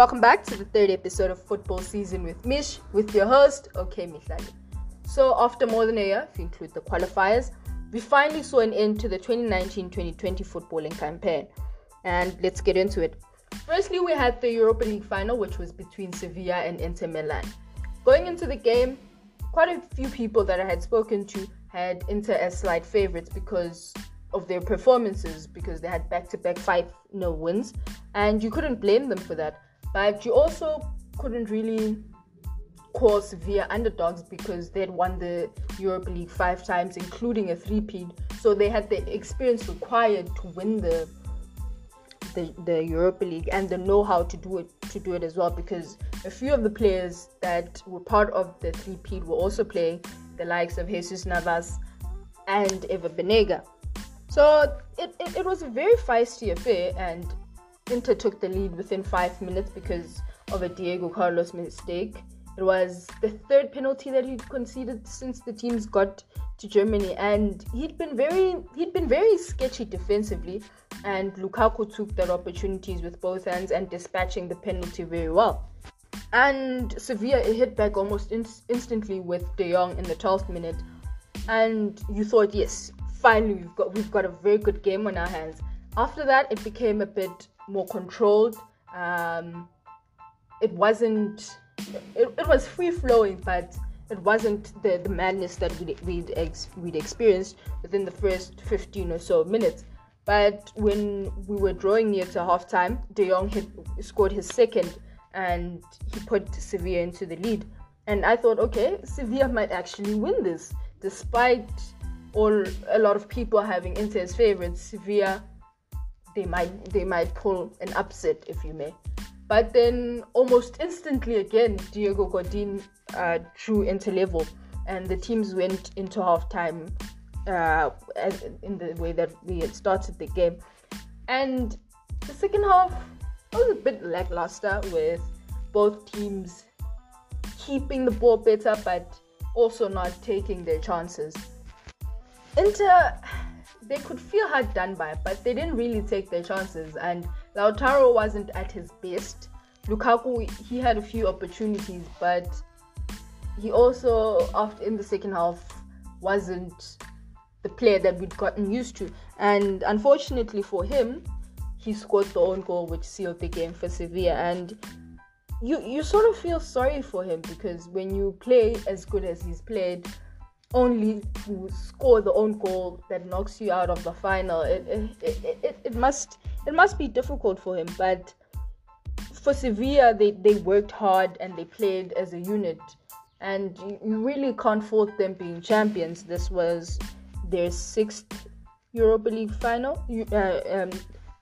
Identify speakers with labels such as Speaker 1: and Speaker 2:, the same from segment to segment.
Speaker 1: Welcome back to the third episode of Football Season with Mish, with your host, OK Mihlali. So, after more than a year, if you include the qualifiers, we finally saw an end to the 2019 2020 footballing campaign. And let's get into it. Firstly, we had the Europa League final, which was between Sevilla and Inter Milan. Going into the game, quite a few people that I had spoken to had Inter as slight favorites because of their performances, because they had back to back 5 no wins, and you couldn't blame them for that. But you also couldn't really call Sevilla underdogs because they'd won the Europa League five times, including a three-peat. So they had the experience required to win the the, the Europa League and the know-how to do it to do it as well because a few of the players that were part of the three-peat were also playing the likes of Jesus Navas and Ever Banega. So it, it, it was a very feisty affair and Inter took the lead within five minutes because of a Diego Carlos mistake. It was the third penalty that he'd conceded since the teams got to Germany, and he'd been very he'd been very sketchy defensively. And Lukaku took that opportunities with both hands and dispatching the penalty very well. And Sevilla hit back almost in- instantly with De Jong in the 12th minute, and you thought, yes, finally we've got we've got a very good game on our hands. After that, it became a bit more controlled. Um, it wasn't. It, it was free flowing, but it wasn't the, the madness that we'd, we'd, ex, we'd experienced within the first 15 or so minutes. But when we were drawing near to halftime, De Jong scored his second and he put Sevilla into the lead. And I thought, okay, Sevilla might actually win this, despite all a lot of people having Inter as favorites. Sevilla they might they might pull an upset if you may. But then almost instantly again, Diego Godin uh, drew into level, and the teams went into halftime uh, in the way that we had started the game. And the second half was a bit lackluster with both teams keeping the ball better, but also not taking their chances. Inter they could feel hard done by, but they didn't really take their chances. And Lautaro wasn't at his best. Lukaku, he had a few opportunities, but he also, after in the second half, wasn't the player that we'd gotten used to. And unfortunately for him, he scored the own goal, which sealed the game for Sevilla. And you you sort of feel sorry for him because when you play as good as he's played only to score the own goal that knocks you out of the final. It, it, it, it, it must it must be difficult for him. But for Sevilla, they, they worked hard and they played as a unit. And you, really can't fault them being champions. This was their sixth Europa League final, uh, um,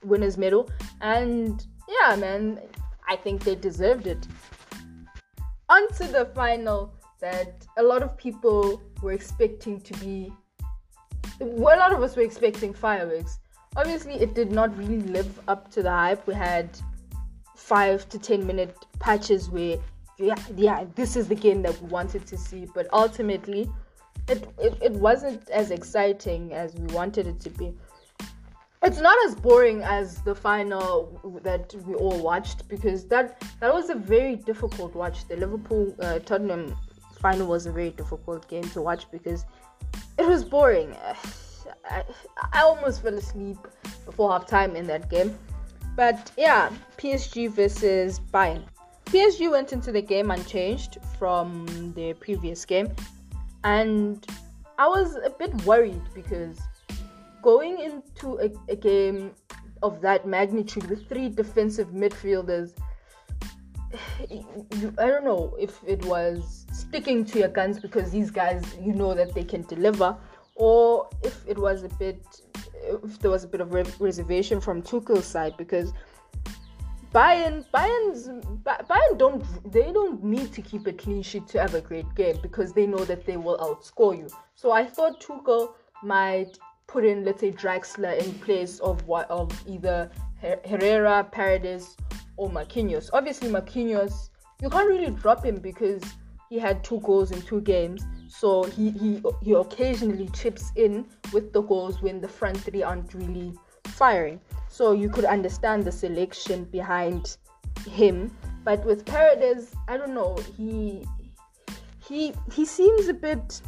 Speaker 1: winners medal. And yeah, man, I think they deserved it. On to the final that a lot of people were expecting to be well, a lot of us were expecting fireworks. Obviously, it did not really live up to the hype. We had five to ten minute patches where, yeah, yeah this is the game that we wanted to see, but ultimately, it, it, it wasn't as exciting as we wanted it to be. It's not as boring as the final that we all watched because that that was a very difficult watch. The Liverpool uh, Tottenham final was a very difficult game to watch because it was boring. I, I almost fell asleep before half time in that game. But yeah, PSG versus Bayern. PSG went into the game unchanged from the previous game, and I was a bit worried because going into a, a game of that magnitude with three defensive midfielders, I don't know if it was sticking to your guns because these guys you know that they can deliver or if it was a bit if there was a bit of reservation from Tuchel's side because Bayern Bayern's Bayern don't they don't need to keep a clean sheet to have a great game because they know that they will outscore you. So I thought Tuchel might put in let's say Draxler in place of what of either Herrera, Paredes, or Marquinhos. Obviously Marquinhos you can't really drop him because he had two goals in two games. So he, he he occasionally chips in with the goals when the front three aren't really firing. So you could understand the selection behind him. But with Paredes, I don't know. He he he seems a bit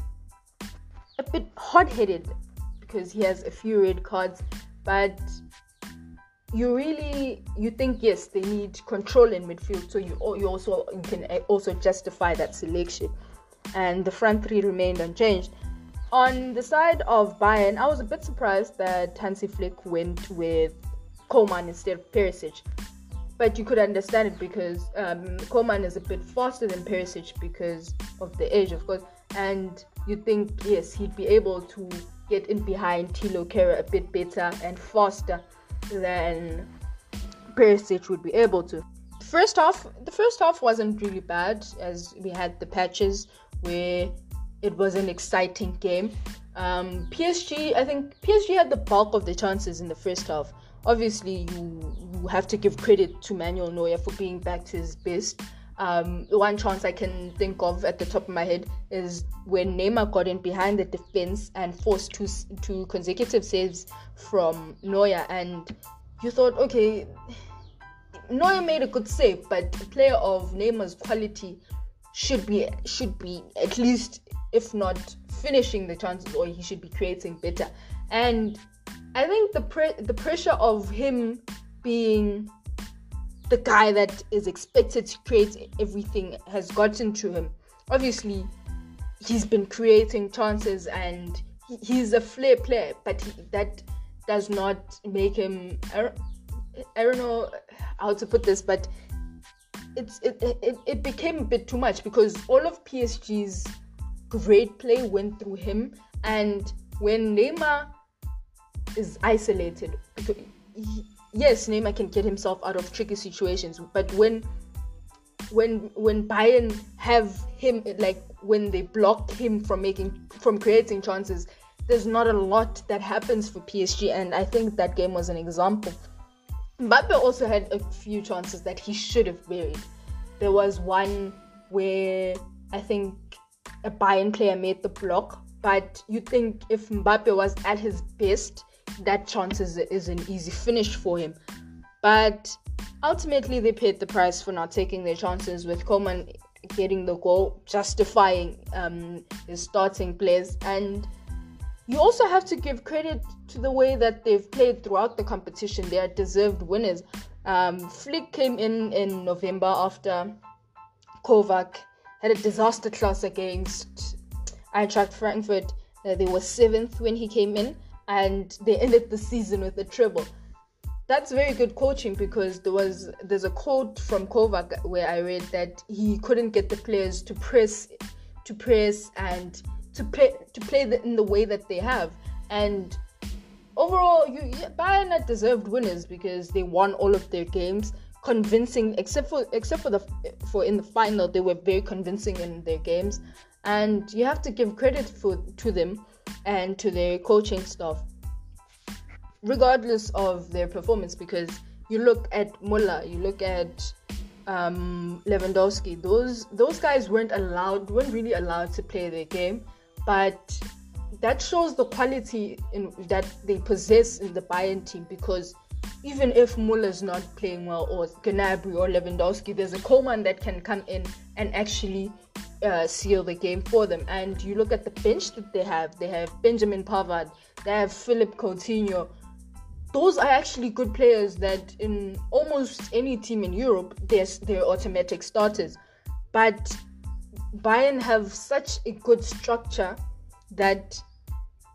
Speaker 1: a bit hot-headed because he has a few red cards, but you really you think yes they need control in midfield so you you also you can also justify that selection. And the front three remained unchanged. On the side of Bayern I was a bit surprised that Hansi Flick went with Coman instead of Perisic. But you could understand it because um, Coman is a bit faster than Perisic because of the age of course. And you think yes he'd be able to get in behind Thilo Kehrer a bit better and faster than Perisic would be able to. First half, the first half wasn't really bad as we had the patches where it was an exciting game. Um, PSG, I think PSG had the bulk of the chances in the first half. Obviously, you, you have to give credit to Manuel Neuer for being back to his best. Um, one chance I can think of at the top of my head is when Neymar got in behind the defense and forced two, two consecutive saves from Neuer, and you thought, okay, Neuer made a good save, but a player of Neymar's quality should be should be at least, if not finishing the chances, or he should be creating better. And I think the pre- the pressure of him being the guy that is expected to create everything has gotten to him. Obviously, he's been creating chances and he's a flair player, but he, that does not make him. I don't, know how to put this, but it's it, it, it became a bit too much because all of PSG's great play went through him, and when Neymar is isolated, he, yes, Neymar can get himself out of tricky situations, but when when when Bayern have him like when they block him from making from creating chances, there's not a lot that happens for PSG, and I think that game was an example. Mbappe also had a few chances that he should have buried. There was one where I think a Bayern player made the block, but you think if Mbappe was at his best, that chance is, is an easy finish for him. But ultimately, they paid the price for not taking their chances with Coman getting the goal, justifying um, his starting place. And you also have to give credit to the way that they've played throughout the competition. They are deserved winners. Um, Flick came in in November after Kovac had a disaster class against Eintracht Frankfurt. Uh, they were seventh when he came in and they ended the season with a treble. That's very good coaching because there was there's a quote from Kovac where I read that he couldn't get the players to press to press and to play to play the, in the way that they have. And overall you Bayern are deserved winners because they won all of their games convincing except for except for the for in the final they were very convincing in their games. And you have to give credit for to them and to their coaching staff, regardless of their performance. Because you look at Muller, you look at um, Lewandowski; those those guys weren't allowed, weren't really allowed to play their game, but that shows the quality in, that they possess in the Bayern team. Because even if Muller's not playing well, or Gnabry or Lewandowski, there's a Coman that can come in and actually uh, seal the game for them. And you look at the bench that they have. They have Benjamin Pavard. They have Philippe Coutinho. Those are actually good players that in almost any team in Europe, they're, they're automatic starters. But Bayern have such a good structure that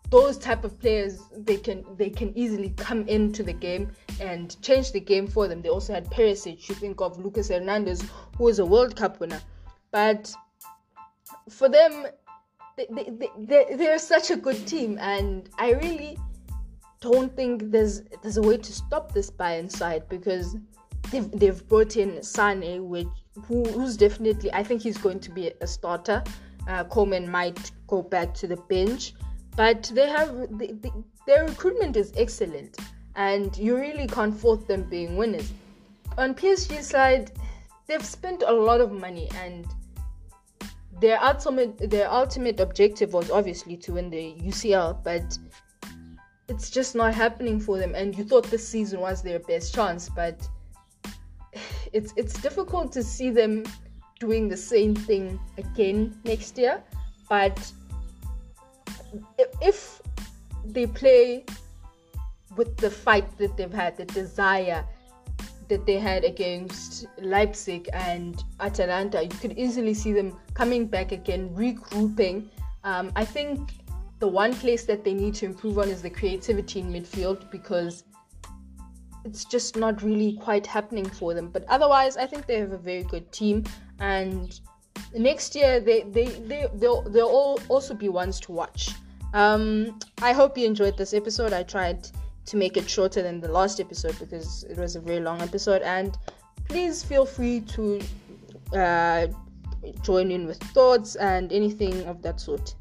Speaker 1: those type of players they can they can easily come into the game and change the game for them. They also had Perisic. You think of Lucas Hernandez, who is a World Cup winner, but for them, they, they, they, they're such a good team, and I really don't think there's there's a way to stop this Bayern side because they've, they've brought in Sane, which who, who's definitely I think he's going to be a starter. Uh, Coman might go back to the bench, but they have their recruitment is excellent, and you really can't fault them being winners. On PSG side, they've spent a lot of money and their ultimate their ultimate objective was obviously to win the UCL, but it's just not happening for them. And you thought this season was their best chance, but it's it's difficult to see them doing the same thing again next year. But if they play with the fight that they've had, the desire that they had against Leipzig and Atalanta, you could easily see them coming back again, regrouping. Um, I think the one place that they need to improve on is the creativity in midfield because it's just not really quite happening for them. But otherwise, I think they have a very good team, and next year they they they they'll, they'll all also be ones to watch. Um, I hope you enjoyed this episode. I tried to make it shorter than the last episode because it was a very long episode. And please feel free to uh, join in with thoughts and anything of that sort.